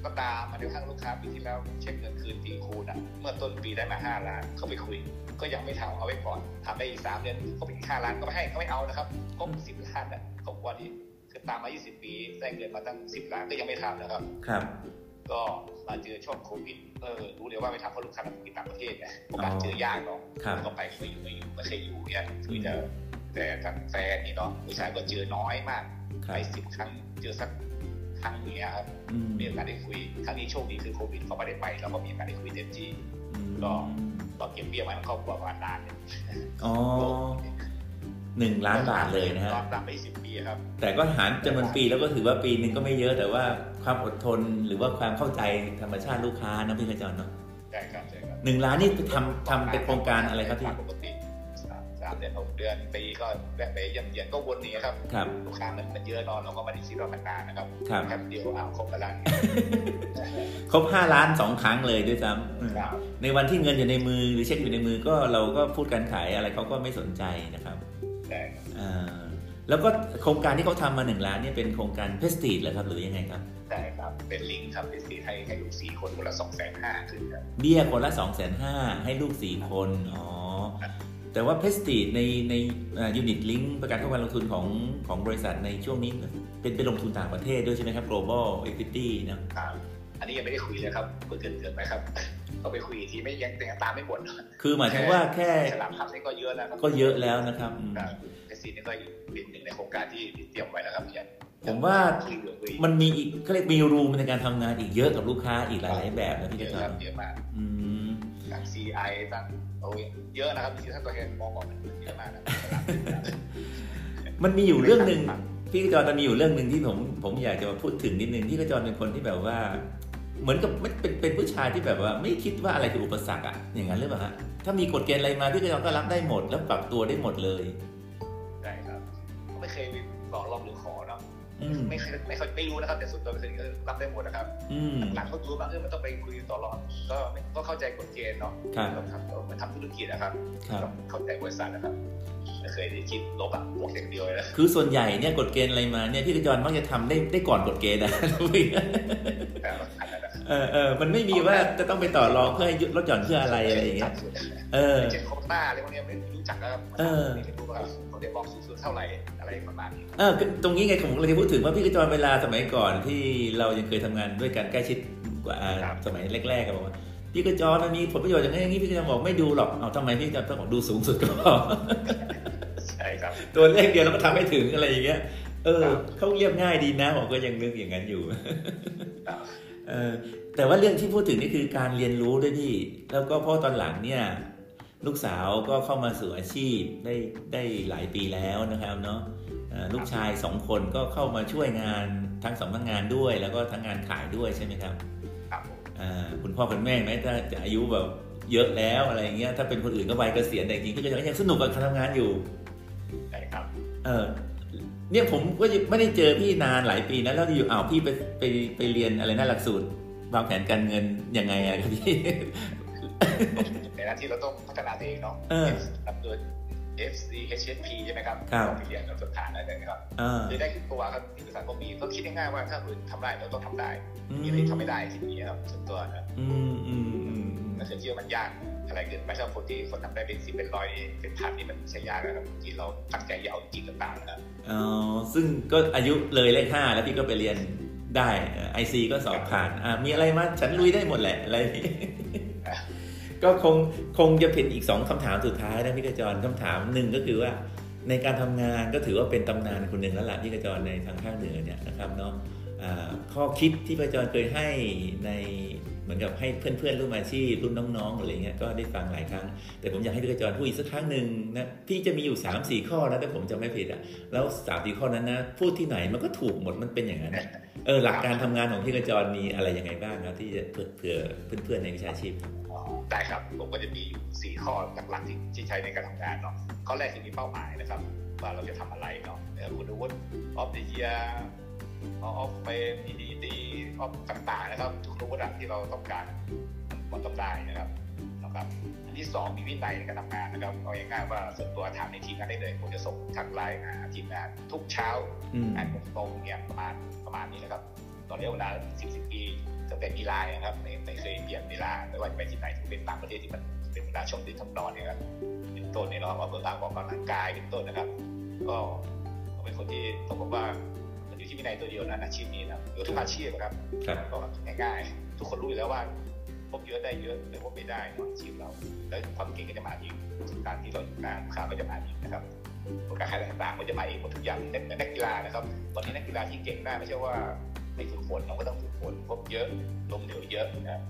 S2: ก็ตามมาในครั้งลูกค้าปีที่แล้วเช็คเงินคืนตีคูณอะเมื่อต้นปีได้มา 5 ล้านเขาไปคุย ก็ยังไม่ทำเอาไว้ก่อนทำได้อีก3เดือนเขาไปอีก5ล้านก็ไม่ให้เขาไม่เอานะครับครบ10ล้านอะเขาบอกว่านี่คือ ตามมา 20 ปีได้เงินมาตั้ง 10 ล้านก็ยังไม่ทำนะครับ
S1: ครับ
S2: ก็มาเจอช่วงโควิดเออรู้เลยว่าไม่ทำเพราะลูกค้าทำกินต่างประเทศไงโอกาสเจอยากเนาะ
S1: ครับ
S2: ก็ไปไม่อยู่ไม่อยู่ไม่เคยอยู่เนี่ยคือจะแต่กับแฟนนี่เนาะผู้ชายก็เจอน้อยมาก
S1: ครั
S2: ไป
S1: บ
S2: สิบครั้งเจอสักครั้งเนี้ยครับ
S1: อืม
S2: มีโอกาสได้คุยครั้งนี้โชคดีคือโควิดเขาไม่ได้ไปแล้วก็มีโอกาสได้คุยเต็มที่
S1: อืม
S2: ก็เราเก็บเบี้ยไว้มันครอบครัวประมาณล้านเนี่ย
S1: อ๋อ หนึ่งล้านบาทเลยนะฮะ
S2: ก็ตามไปสิบปีครับ
S1: แต่ก็หารจำนวนปีแล้วก็ถือว่าปีหนึ่งก็ไม่เยอะแต่ว่าความอดทนหรือว่าความเข้าใจธรรมชาติลูกค้านะพี่กระจรเนาะ
S2: ใช่ครับใช่ครับ
S1: หนึ่งล้านนี่ทำทำเป็นโครงการอะไรครับพี่
S2: ปกติสามสามเดือนหกเดือนปีก็แวะไปเยี่ยมเยียนก็วนนี้ครับ
S1: ครับ
S2: ลูกค้ามันมันเยอะเนอนเราก็ไม่ได้คิดว่ามันนานนะครับ
S1: ครับ
S2: แค่เดียวอ้าวครบไปแล้ว
S1: ครบห้าล้านสองครั้งเลยด้วยซ้ำอืม
S2: ครับ
S1: ในวันที่เงินอยู่ในมือหรือเช็คอยู่ในมือก็เราก็พูดการขายอะไรเขาก็ไม่สนใจนะครับ
S2: แต่ครับ
S1: อ่าแล้วก็โครงการที่เขาทำมาหนึ่งล้านเนี่ยเป็นโครงการเพสติดเหรอครับหรือยังไงครับ
S2: แต่ครับ เป็นลิงก์ครับเป็นสีให้ให้ลูกสี่คนคนละสองแสนห้าขึ้นครับ
S1: เบี้ยคนละ2องแสนห้าให้ลูก 4 คน อ๋อ แต่ว่าเพสติในในยูนิตลิงก์ประกันเข้าการลงทุนของของบริษัทในช่วงนี้ เป็นไปลงทุนต่างประเทศด้วยใช่ไหมครับ global equity นะ
S2: ครับ อันนี้ยังไม่ได้คุยเลยครับเพิ่งเกินเกินไปครับ ต้องไปคุยอีกทีไม่ยังยังตามไม่หมด
S1: คือหมายถึงว่าแค่
S2: ฉลามพับนี่ก็เยอะแล้วครับ
S1: ก็เยอะแล้วนะครับอืม
S2: ครับเอซีนี่ก็เป็นหนึ่งในโครงการที่เตรียมไว้แล้วครับเนี่ย
S1: ผมว่า
S2: คุยเหลือคุย
S1: มันมีอีกเขาเรียกมีรูมในการทำงานอีกเยอะกับลูกค้าอีกหลาย ๆ แบบนะพี่
S2: เย
S1: กระ
S2: อะ
S1: จ
S2: ค
S1: อ
S2: รับ
S1: น
S2: เยอะมาก
S1: อืม
S2: ทั้ง CI ทั้งโอ้ยเยอะนะครับที่ท่านตัวแทนมองก่อนเยอะมากนะฉลาม
S1: มันมีอยู่เรื่องหนึ่งพี่กระจรมันมีอยู่เรื่องหนึ่งที่ผมผมอยากจะมาพูดถึงนิดนึงที่กระจรเป็นคนที่แบบว่า เหมือนกับไม่เป็นเป็นผู้ชายที่แบบว่า ไม่คิดว่าอะไรคืออุปสรรคอะอย่างนั้นหรือเปล่าฮะถ้ามีกฎเกณฑ์อะไรมาพี่กระจรก็รับได้หมด แล้วปรับตัวได้หมดเลย
S2: ใช่ครับไม่เคยบอกลองหรือขอเนาะ
S1: อืม
S2: ไม่เคยไม่เคยไม่รู้นะครับ แต่ส่วนตัวเป็นคนรับได้หมดนะครับ
S1: อืม
S2: หลังก็รู้ว่าเออมันต้องไปคุยต่อรองก็ไม่ก็เข้าใจกฎเกณฑ์เนาะ
S1: ครับ
S2: เราทำเราเหมือนทำธุรกิจนะครับ
S1: ครับ
S2: ต้องเข้าใจบริษัทนะครับไม่เคยได้คิดลบอะบวกอย่างเดียวเลยนะ
S1: คือส่วนใหญ่เนี่ยกฎเกณฑ์อะไรมาเนี่ยพี่กระจรมักจะทำได้ได้ก่อนกฎเกณฑ์นะ
S2: แต่ว่าอันนั้นนะ
S1: เออเออมันไม่มีว่าจะต้องไปต่อรองเพื่อให้ลดหย่อนเพื่ออะไรอะไรอย่างเงี้ยเออ
S2: เช่นโคต้าอะไรพวกเนี้ยไม่รู้จักนะครับ
S1: เออ
S2: ไม่รู้ว่าเขาเรียกบอกสูงสุดเท่าไหร่อะไรประมาณนี้
S1: เออคือตรงนี้ไงผมเลยจะพูดถึงว่าพี่กระจรเวลาสมัยก่อนที่เรายังเคยทำงานด้วยกันใกล้ชิดกว่าสมัยแรกๆกันบอกว่าพี่กระจรมันมีผลประโยชน์อย่างนี้อย่างนี้พี่กระจรบอกไม่ดูหรอกเอาทำไมพี่กระจรต้องบอกดูสูงสุดก็พอ
S2: ใช่ครับ
S1: ตัวเลขเดียวเราก็ทำให้ถึงอะไรอย่างเงี้ยเออ
S2: ครับ
S1: เขาเรียบง่ายดีนะผมก็ยังนึกอย่างนั้นอยู่
S2: ครับ
S1: เออ แต่ว่าเรื่องที่พูดถึงนี่คือการเรียนรู้ด้วยพี่ แล้วก็เพราะตอนหลังเนี่ยลูกสาวก็เข้ามาสู่อาชีพได้ได้หลายปีแล้วนะครับเนาะเอ่อลูกชายสองคนก็เข้ามาช่วยงานทั้งสองทั้งงานด้วย แล้วก็ทั้งงานขายด้วยใช่ไหมครับ
S2: ครับผม
S1: อ่าคุณพ่อคุณแม่ไหมถ้าจะอายุแบบเยอะแล้วอะไรอย่างเงี้ยถ้าเป็นคนอื่นก็วัยเกษียณแต่จริงๆก็ยังยังสนุกกับการทำงานอยู่
S2: ใช่ครับ
S1: เออเนี่ยผมก็ไม่ได้เจอพี่นานหลายปีนะแล้วอยู่อ้าวพี่ไปไปไปเรียนอะไรนะหลักสูตร วางแผนการเงินยังไงอะครับพี่
S2: ในหน้าที่เราต้องพัฒนาตัวเองเนาะ
S1: เออ
S2: ทำตัว FC HSP ใช่ไหมครับ
S1: ครับ
S2: ต้องไปเรียนกับสถานอะไรนะครับ
S1: อ่า
S2: คือได้ขึ้นตัวครับที่บริษัทก็มีก็คิดง่ายๆว่าถ้าคุณทำได้เราต้องทำได้
S1: อืม
S2: ที่ไม่ทำไม่ได้คิดอย่างนี้ครับส่วนตัวนะ
S1: อืมอืมอืมอืม
S2: ไม่เคยคิดว่ามันยากอะไรเกินไปถ้าคนที่คนทำได้เป็นสิบเป็นร้อยเป็นพันนี่มันใช่ยากนะครับที่เราตั้งใจยาวจริงต่างๆนะครับ
S1: อ๋อซึ่งก็อายุเลยเลขห้าแล้วพี่ก็ไปเรียนได้ไอซีก็สอบผ่านอ่ามีอะไรมาฉันลุยได้หมดแหละอะไร ก็คงคงจะผิดอีกสองคำถามสุดท้ายนะพี่กระจรคำถามหนึ่งก็คือว่าในการทำงานก็ถือว่าเป็นตำนานคนหนึ่งแล้วล่ะพี่กระจรในทางภาคเหนือเนี่ยนะครับเนาะอ่าข้อคิดที่พี่กระจรเคยให้ใน มือนกับให้เพื่อนๆรุ่นอาชีพรุ่นน้องๆอะไรเงี้ยก็ได้ฟังหลายครั้ง แต่ผมอยากให้พี่กระจรพูดอีกสักครั้งหนึ่งนะพี่จะมีอยู่3ามสี่ข้อนะถ้าผมจะไม่ผิดอะแล้วสามสี่ข้อนั้นนะพูดที่ไหนมันก็ถูกหมดมันเป็นอย่างนั้นเออหลักการทำงานของพี่กระจรมีอะไรยังไงบ้างครับที่จะเผื่อเผื่อเพื่อนๆในวิชาชีพ
S2: ได้ครับผมก็จะมีอยู่สี่ข้อหลักๆที่ที่ใช้ในการทำงานเนาะข้อแรกคือมีเป้าหมายนะครับว่าเราจะทำอะไรเนาะเออคุณวุฒิออฟเดีย ออฟเฟมดีดีดีออฟต่างๆนะครับทุกรู้ระดับที่เราต้องการมันต้องได้นะครับนะครับ อันที่สองมีวินัยในการทำงานนะครับเอาง่ายๆว่าส่วนตัวถามในทีมงานได้เลยผมจะส่งทางไลน์หาทีมงานทุกเช้า
S1: อืม
S2: งานผมตรงเนี่ยประมาณประมาณนี้นะครับตอนนี้เวลาสิบสิบปีตั้งแต่มีไลน์นะครับไม่ไม่เคยเปลี่ยนเวลาไม่ว่าจะไปที่ไหนที่เป็นต่างประเทศที่มันเป็นเวลาช่วงดึกทำนอนเนี่ยครับเป็นต้นเนี่ยเราเอาเวลาออกกำลังกายเป็นต้นนะครับ ก็ก็เป็นคนที่ต้องบอกว่ามันอยู่ ที่วินัยตัวเดียวนะอาชีพนี้นะอยู่ทุกอาชีพนะครับ
S1: ครับ
S2: ก็ง่ายๆทุกคนรู้อยู่แล้วว่าพบเยอะได้เยอะแต่พบไม่ได้เนอะอาชีพเรา แล้วความเก่งก็จะมาเองการที่เราอยู่งานลูกค้าก็จะมาเองนะครับโอกาสอะไรต่างๆก็จะมาเองหมดทุกอย่างนักนักกีฬานะครับ ตอนนี้นักกีฬาที่เก่งได้ไม่ใช่ว่าไม่ฝึกฝนเราก็ต้องฝึกฝนพบเยอะล้มเหลวเยอะนะครับ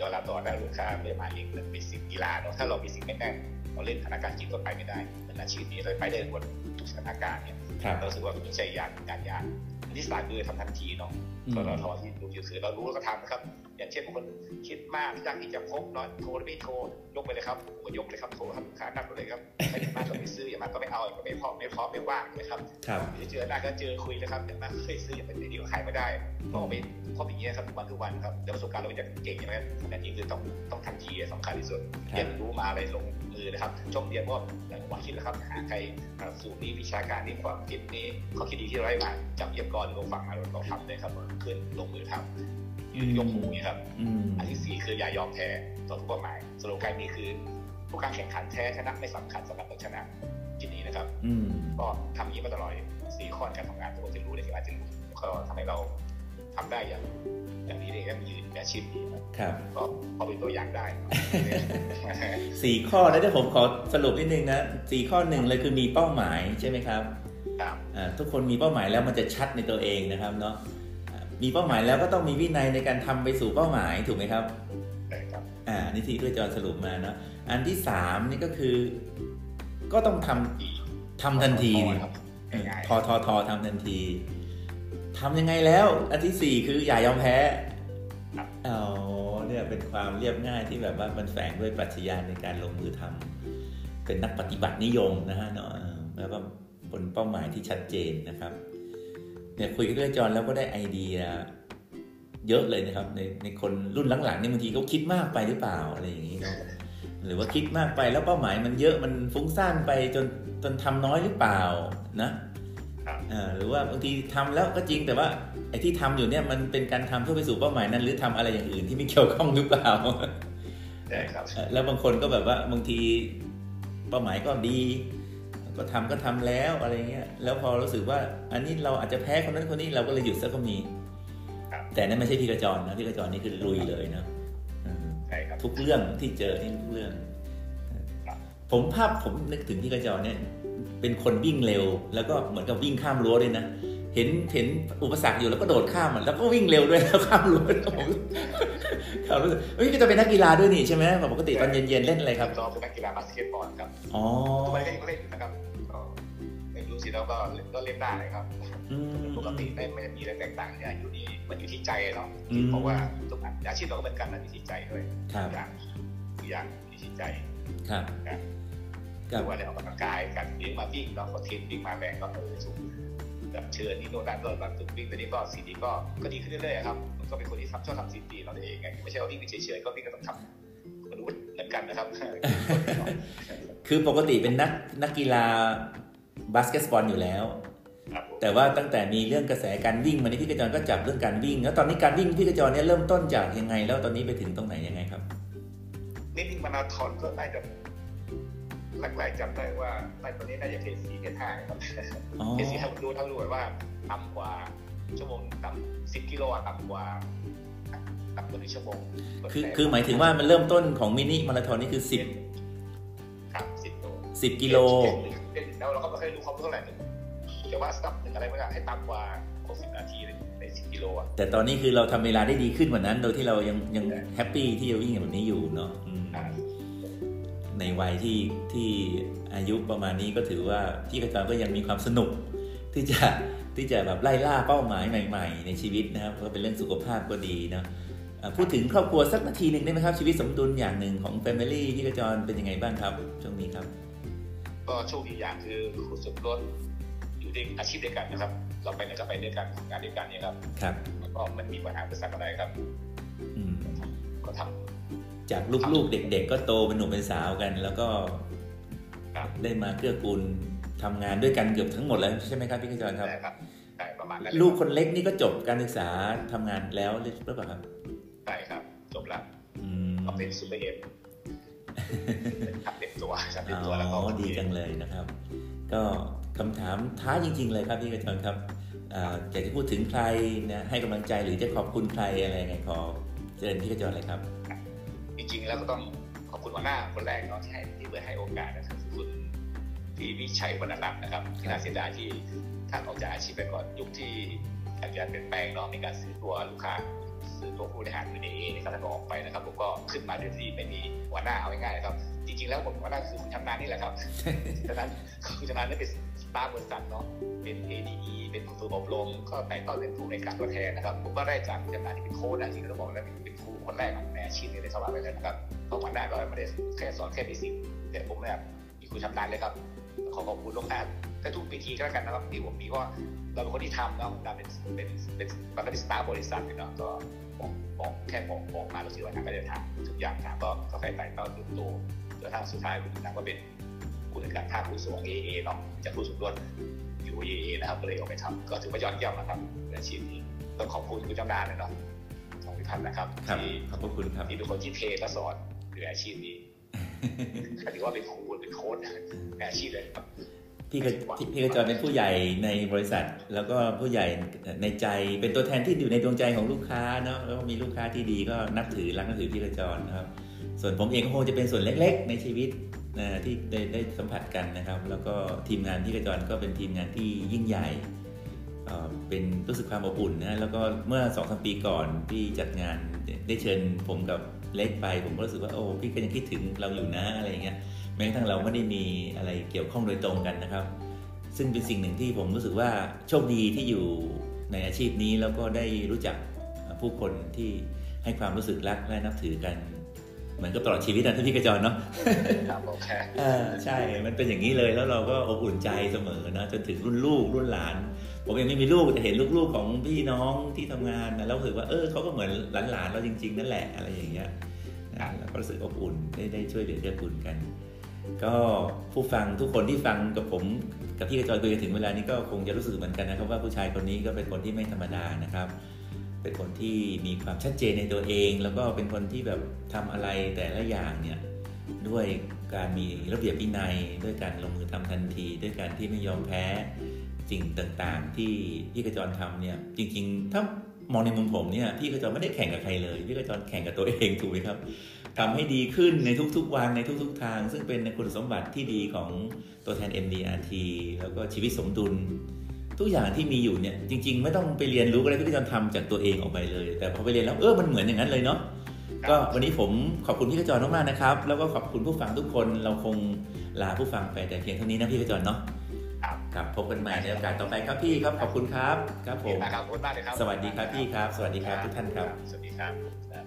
S2: ยอมรับต่อได้ลูกค้าไม่ได้มาเองมันเป็นสิ่งกีฬาเนาะถ้าเรามีสิ่งไม่แน่นเราเล่นสถานการณ์จริงก็ไปไม่ได้เหมือนอาชีพนี้เราไปได้หมดทุกสถานการณ์เนี่ย
S1: ครับ
S2: เรารู้สึกว่าไม่ใช่ยากงานยากอั นที่สามคือทำทันทีเนาะ
S1: อืม
S2: ตลทที่ดูอยู่คือเรารู้แล้วก็ทำนะครับ อย่างเช่นบางคนคิดมากอยากที่จะพบเนาะโทรหรือไม่โทรยกไปเลยครับผมก็ยกเลยครับโทรครับขานักเลยครับไม่ได้มากก็ไม่ซื้ออย่ามามาก็ไม่เอาก็ไม่พร้อมไม่พร้อมไม่ว่างนะครับ
S1: ครับ
S2: เจอหน้าก็เจอคุยนะครับแต่มาเคยซื้ออย่างเป็นดีก็ขายไม่ได้ก็ไปเพราะอย่างเงี้ยครับวันทุกวันครับแล้วประสบการณ์เราจะเก่งใช่ไหมแต่นี้คือต้องต้องทันทีสำคัญที่สุด
S1: ครั
S2: เรีย
S1: บ
S2: นรู้มาอะไรลงมือนะครับช่วงเรียนก็อย่างหวังคิดแล้วครับหาใครสูตรนี้วิชาการนี้ความคิดนี้เขาคิดดีที่เราได้มาจับเยียบกรเราฟังมาเราทำเลยครับขึ้นลงมือทำ ยืนยกหูนี่ครับ
S1: อืม
S2: อันที่สี่คืออย่ายอมแพ้ต่อทุกเป้าหมายสโลแกนนี้คือทุกการแข่งขันแพ้ชนะไม่สำคัญสำหรับคนชนะที่นี้นะครับ
S1: อืม
S2: ก็ทำอย่างนี้มาตลอดสี่ข้อในการทำงานทุกคนจะรู้เลยที่อาจจะรู้ก็ทำให้เราทำได้อย่างอย่างนี้เลยก็ยืนอาชีพดีนะครับก็พอเป็นตัวอย่างได้
S1: สี่ข้อแล้วถ้าผมขอสรุปนิดนึงนะสี่ข้อหนึ่งเลยคือมีเป้าหมายใช่ไหมครับ
S2: ครับ
S1: อ่าทุกคนมีเป้าหมายแล้วมันจะชัดในตัวเองนะครับเนาะอ่า มีเป้าหมายแล้วก็ต้องมีวินัยในการทำไปสู่เป้าหมายถูกไหมครับ
S2: ได้ครับ
S1: อ่านี่ที่ด้วยจอสรุปมาเนาะอันที่สามนี่ก็คือ ก็ต้องทำ
S2: ดี
S1: ทำทันที
S2: ครับ
S1: เออ
S2: ง่าย
S1: ทอทอทอทำทันทีทำยังไงแล้ว อันที่สี่คืออย่ายอมแพ้เอาเนี่ยเป็นความเรียบง่ายที่แบบว่ามันแฝงด้วยปรัชญาในการลงมือทำเป็นนักปฏิบัตินิยมนะฮะเนาะเออแล้วก็บนเป้าหมายที่ชัดเจนนะครับ เนี่ยคุยกับเรื่องจอนแล้วก็ได้ไอเดีย เยอะเลยนะครับ ในในคนรุ่นหลังๆนี่บางทีเขาคิดมากไปหรือเปล่าอะไรอย่างนี้เนาะหรือว่าคิดมากไปแล้วเป้าหมายมันเยอะมันฟุ้งซ่านไปจนจนทำน้อยหรือเปล่านะอ่าหรือว่าบางทีทำแล้วก็จริงแต่ว่าไอ้ที่ทำอยู่เนี่ยมันเป็นการทำเพื่อไปสู่เป้าหมายนั้น หรือทำอะไรอย่างอื่นที่ไม่เกี่ยวข้องหรือเปล่า
S2: ได้ครับ
S1: เอ่อแล้วบางคนก็แบบว่าบางทีเป้าหมายก็ดี ก็ทำก็ทำแล้วอะไรเงี้ยแล้วพอรู้สึกว่าอันนี้เราอาจจะแพ้คนนั้นคนนี้เราก็เลยหยุดซะก็มี
S2: ครับ
S1: แต่นั่นไม่ใช่พี่กระจรนะพี่กระจรนี่คือลุยเลยนะอืม
S2: ใช่ครับ
S1: ทุกเรื่องที่เจอนี่ทุกเรื่อง
S2: ครับ
S1: ผมภาพผมนึกถึงพี่กระจรเนี่ย เป็นคนวิ่งเร็ว แล้วก็เหมือนกับวิ่งข้ามรั้วด้วยนะ เห็นเห็นอุปสรรคอยู่แล้วก็โดดข้ามมันแล้วก็วิ่งเร็วด้วยแล้วข้ามรั้วด้วยผมเขารู้สึกเฮ้ยก็จะเป็นนักกีฬาด้วยนี่ใช่ไหมปกติตอนเย็นๆเล่นอะไรครับ
S2: จอเป็นนักกีฬาบาสเกตบอลครับ
S1: อ๋อ
S2: ทุกวันนี้ก็เล่นอยู่นะครับก็ไม่รู้สิแล้วก็ก็เล่นได้ครับ
S1: อืม
S2: ปกติไม่ไม่มีอะไรแตกต่างเนี่ยอยู่นี่มันอยู่ที่ใจเนาะ
S1: อืม
S2: เพราะว่าทุกอันอาชีพเราก็เหมือนกันนะอยู่ที่ใจด้วย
S1: ครับ
S2: ทุกอย่างทุกอย่างอยู่ที่ใจ
S1: ครับ
S2: ครับ
S1: ครับ
S2: ว่าได้ออกกำลังกายการวิ่งมาวิ่งเนาะก็เทรนวิ่งมาแรงก็เออสูง แบบเชิญนี่โน่นนั่นก็แบบฝึกวิ่งแต่นี้ก็สีนี้ก็ก็ดีขึ้นเรื่อยๆครับมันก็เป็นคนที่ทำชอบทำสิ่งดีเราเองไงไม่ใช่ว่าวิ่งเฉยๆก็วิ่งก็ต้องทำมนุษย์เหมือนกันนะครับ
S1: คือปกติเป็นนักนักกีฬาบาสเกตบอลอยู่แล้ว
S2: ครับผม
S1: แต่ว่าตั้งแต่มีเรื่องกระแสการวิ่งมานี่พี่กระจรก็จับเรื่องการวิ่ง แล้วตอนนี้การวิ่งพี่กระจรเนี่ยเริ่มต้นจากยังไง แล้วตอนนี้ไปถึงตรงไหนยังไงครับ
S2: นี่วิ่งมาราธอนก็น่าจะ แรกๆจำได้ว่าในตอนนี้น่าจะเพจสี่เพจห้าครับ
S1: อ๋อ
S2: เพจสี่ถ้ารู้ถ้ารู้ว่าต่ำกว่าชั่วโมงต่ำสิบกิโลอะต่ำกว่าต่ำกว่าหนึ่งชั่วโมง
S1: คือคือหมายถึงว่ามันเริ่มต้นของมินิมาราธอนนี่คือ
S2: ครับสิบโล
S1: 10 10กิโล
S2: เป็นแล้วเราก็ไม่เคยรู้ความเท่าไหร่แต่ว่าสตับหนึ่งอะไรไม่ได้ให้ต่ำกว่าหกสิบนาทีในสิบกิโลอะ
S1: แต่ตอนนี้คือเราทำเวลาได้ดีขึ้นกว่านั้น โดยที่เรายังยังแฮปปี้ที่จะวิ่งแบบนี้อยู่เนาะอืม
S2: อ่า
S1: ในวัยที่ที่อายุประมาณนี้ก็ถือว่าพี่กระจรก็ยังมีความสนุก ที่จะที่จะแบบไล่ล่าเป้าหมายใหม่ ๆ ในชีวิตนะครับก็เป็นเรื่องสุขภาพก็ดีนะอะพูดถึงครอบครัวสักนาทีหนึ่งได้ไหมครับ ชีวิตสมดุลอย่างหนึ่งของ Family พี่กระจรเป็นยังไงบ้างครับช่วงนี้ครับ
S2: ก็โชคดีอย่างคือคุณสมรสอยู่ในอาชีพเดียวกันนะครับ เราไปไหนก็ไปด้วยกันทำงานด้วยกันเนี่ยครับ
S1: ครับ
S2: แล้วก็มันมีปัญหาอุปสรรคอะไรครับ
S1: อืม
S2: ก็ทำ
S1: จากลูกๆเด็ก ๆ ก็โตเป็นหนุ่มเป็นสาวกัน แล้วก็
S2: ครับ
S1: ได้มาเกื้อกูลทำงานด้วยกันเกือบทั้งหมดแล้วใช่ไหมครับพี่กระจรครับ
S2: ได้ครับใช่ประมาณนั้น
S1: ลูกคนเล็กนี่ก็จบการศึกษาทำงานแล้วหรือเปล่าครับ
S2: ใช่ครับจบแล้ว
S1: อืม
S2: ก็เป็นซูเปอร์เอฟทำเต็มตัวทำเต็ม
S1: อ๋
S2: ตัวแล้วก็
S1: อดีจังเลยนะครับ ก็คำถามท้าจริง ๆ เลยครับพี่กระจรครับอ่าอยากจะพูดถึงใครนะให้กำลังใจหรือจะขอบคุณใครอะไรยังไงขอเชิญพี่กระจรเลยครับ
S2: จ ริงๆ แล้วก็ต้องขอบคุณหัวหน้าคนแรกเนาะที่ให้ที่เปิดให้โอกาสนะครับคุณพี่วิชัยวรรณรัตน์นะครับที่น่าเสียดายที่ท่านออกจากอาชีพไปก่อนยุคที่การเปลี่ยนแปลงเนาะมีการซื้อตัวลูกค้าซื้อตัวผู้บริหารอยู่ในเอนะครับท่านก็ออกไปนะครับผมก็ขึ้นมาโดยที่ไม่มีหัวหน้าเอาง่ายๆนะครับ จริงๆ แล้วผมหัวหน้าคือคุณชำนาญนี่แหละครับฉะนั้นคุณชำนาญนี่เป็นสตาบริษัทเนาะเป็น ADE เป็นผู้ฝึกอบรมก็แต่ตอนเป็นผู้ในการตัวแทนนะครับผมก็ได้จากชำนาญที่เป็นโค้ชนะที่เราบอกแล้วเป็น คนแรกในอาชีพนี้ในสภาไปเลยนะครับเพราะหัวหน้าก็ไม่ได้แค่สอนแค่เบสิกแต่ผมเนี่ยมีคุณชำนาญเลยครับ ขอขอบคุณลวงหน้าแต่ทุกปีทีก็แล้วกันนะครับที่ผมมีว่าเราเป็นคนที่ทำเนาะเราเป็นเป็นเป็นมันก็เป็นสตาร์บริษัทเนาะก็บอกบอกแค่บอกบอกมาเราสิว่าทางก็จะทำทุกอย่างทางก็ก็ไปไปก็ดูโตจนทางสุดท้ายคุณนางก็เป็นผู้จัดการภาคผู้สูงเอเอเนาะจากผู้สูงรวดอยู่เอเอนะครับก็เลยออกไปทำก็ถือว่ายอดเยี่ยมนะครับในอาชีพนี้ต้องขอบคุณคุณจ้านานเลยเนาะ ของพิพัฒน์นะครับ
S1: ครับ
S2: ที่
S1: ขอบพระคุณครับ
S2: ที่เป็นคนที่เทและสอนในอาชีพนี้ถือว่าเป็นครูเป็นโค้ชในอาชีพเลยครับ
S1: พี่กระพี่กระจรเป็นผู้ใหญ่ในบริษัท แล้วก็ผู้ใหญ่ในใจเป็นตัวแทนที่อยู่ในดวงใจของลูกค้าเนาะแล้วก็มีลูกค้าที่ดีก็นับถือรักนับถือพี่กระจรนะครับ ส่วนผมเองก็คงจะเป็นส่วนเล็ก ๆ ในชีวิตนะที่ได้ได้สัมผัสกันนะครับ แล้วก็ทีมงานพี่กระจรก็เป็นทีมงานที่ยิ่งใหญ่ เอ่อเป็นรู้สึกความอบอุ่นนะแล้วก็เมื่อสองสามปีก่อนที่จัดงานได้เชิญผมกับเล็กไป ผมก็รู้สึกว่าโอ้พี่ก็ยังคิดถึงเราอยู่นะอะไรอย่างเงี้ยแม้กระทั่งเราไม่ได้มีอะไรเกี่ยวข้องโดยตรงกันนะครับ ซึ่งเป็นสิ่งหนึ่งที่ผมรู้สึกว่าโชคดีที่อยู่ในอาชีพนี้แล้วก็ได้รู้จักผู้คนที่ให้ความรู้สึกรักและนับถือกันเหมือนกับตลอดชีวิตนะที่พี่กระจรเนาะ
S2: ครับโอเค
S1: เออใช่ มันเป็นอย่างนี้เลยแล้วเราก็อบอุ่นใจเสมอนะจนถึงรุ่นลูกรุ่นหลาน ผมยังไม่มีลูกแต่เห็นลูกๆของพี่น้องที่ทำงานนะแล้วรู้สึกว่าเออเขาก็เหมือนหลานๆเราจริง ๆ นั่นแหละอะไรอย่างเงี้ยนะแล้วก็รู้สึกอบอุ่นได้ได้ช่วยเหลือเกื้อกูลกัน ก็ผู้ฟังทุกคนที่ฟังกับผมกับพี่กระจอยคุยกันถึงเวลานี้ก็คงจะรู้สึกเหมือนกันนะครับ ว่าผู้ชายคนนี้ก็เป็นคนที่ไม่ธรรมดานะครับ เป็นคนที่มีความชัดเจนในตัวเอง แล้วก็เป็นคนที่แบบทำอะไรแต่ละอย่างเนี่ยด้วยการมีระเบียบวินัย ด้วยการลงมือทำทันที ด้วยการที่ไม่ยอมแพ้ สิ่งต่างๆ ที่พี่กระจรทำเนี่ย จริง ๆ ถ้ามองในมุมผมเนี่ยพี่กระจรไม่ได้แข่งกับใครเลยพี่กระจรแข่งกับตัวเองถูกไหมครับทำให้ดีขึ้นในทุกๆวันในทุก ๆ ทาง ซึ่งเป็นคุณสมบัติที่ดีของตัวแทน MDRT แล้วก็ชีวิตสมดุล ทุกอย่างที่มีอยู่เนี่ยจริง ๆ ไม่ต้องไปเรียนรู้อะไรที่พี่กระจรทำจากตัวเองออกไปเลย แต่พอไปเรียนแล้วเออมันเหมือนอย่างนั้นเลยเนาะก็วันนี้ผมขอบคุณพี่กระจรมากๆนะครับ แล้วก็ขอบคุณผู้ฟังทุกคนเราคงลาผู้ฟังไปแต่เพียงเท่านี้นะพี่กระจรเนาะ
S2: ครับ
S1: ครับพบกันใหม่ในโอกาสต่อไปครับพี่ครับขอบคุณครับ ครับผม
S2: ขอบคุณมากเลยครับ
S1: สวัสดีครับพี่ครับ สวัสดีครับทุกท่านครับ
S2: สวัสดีครับ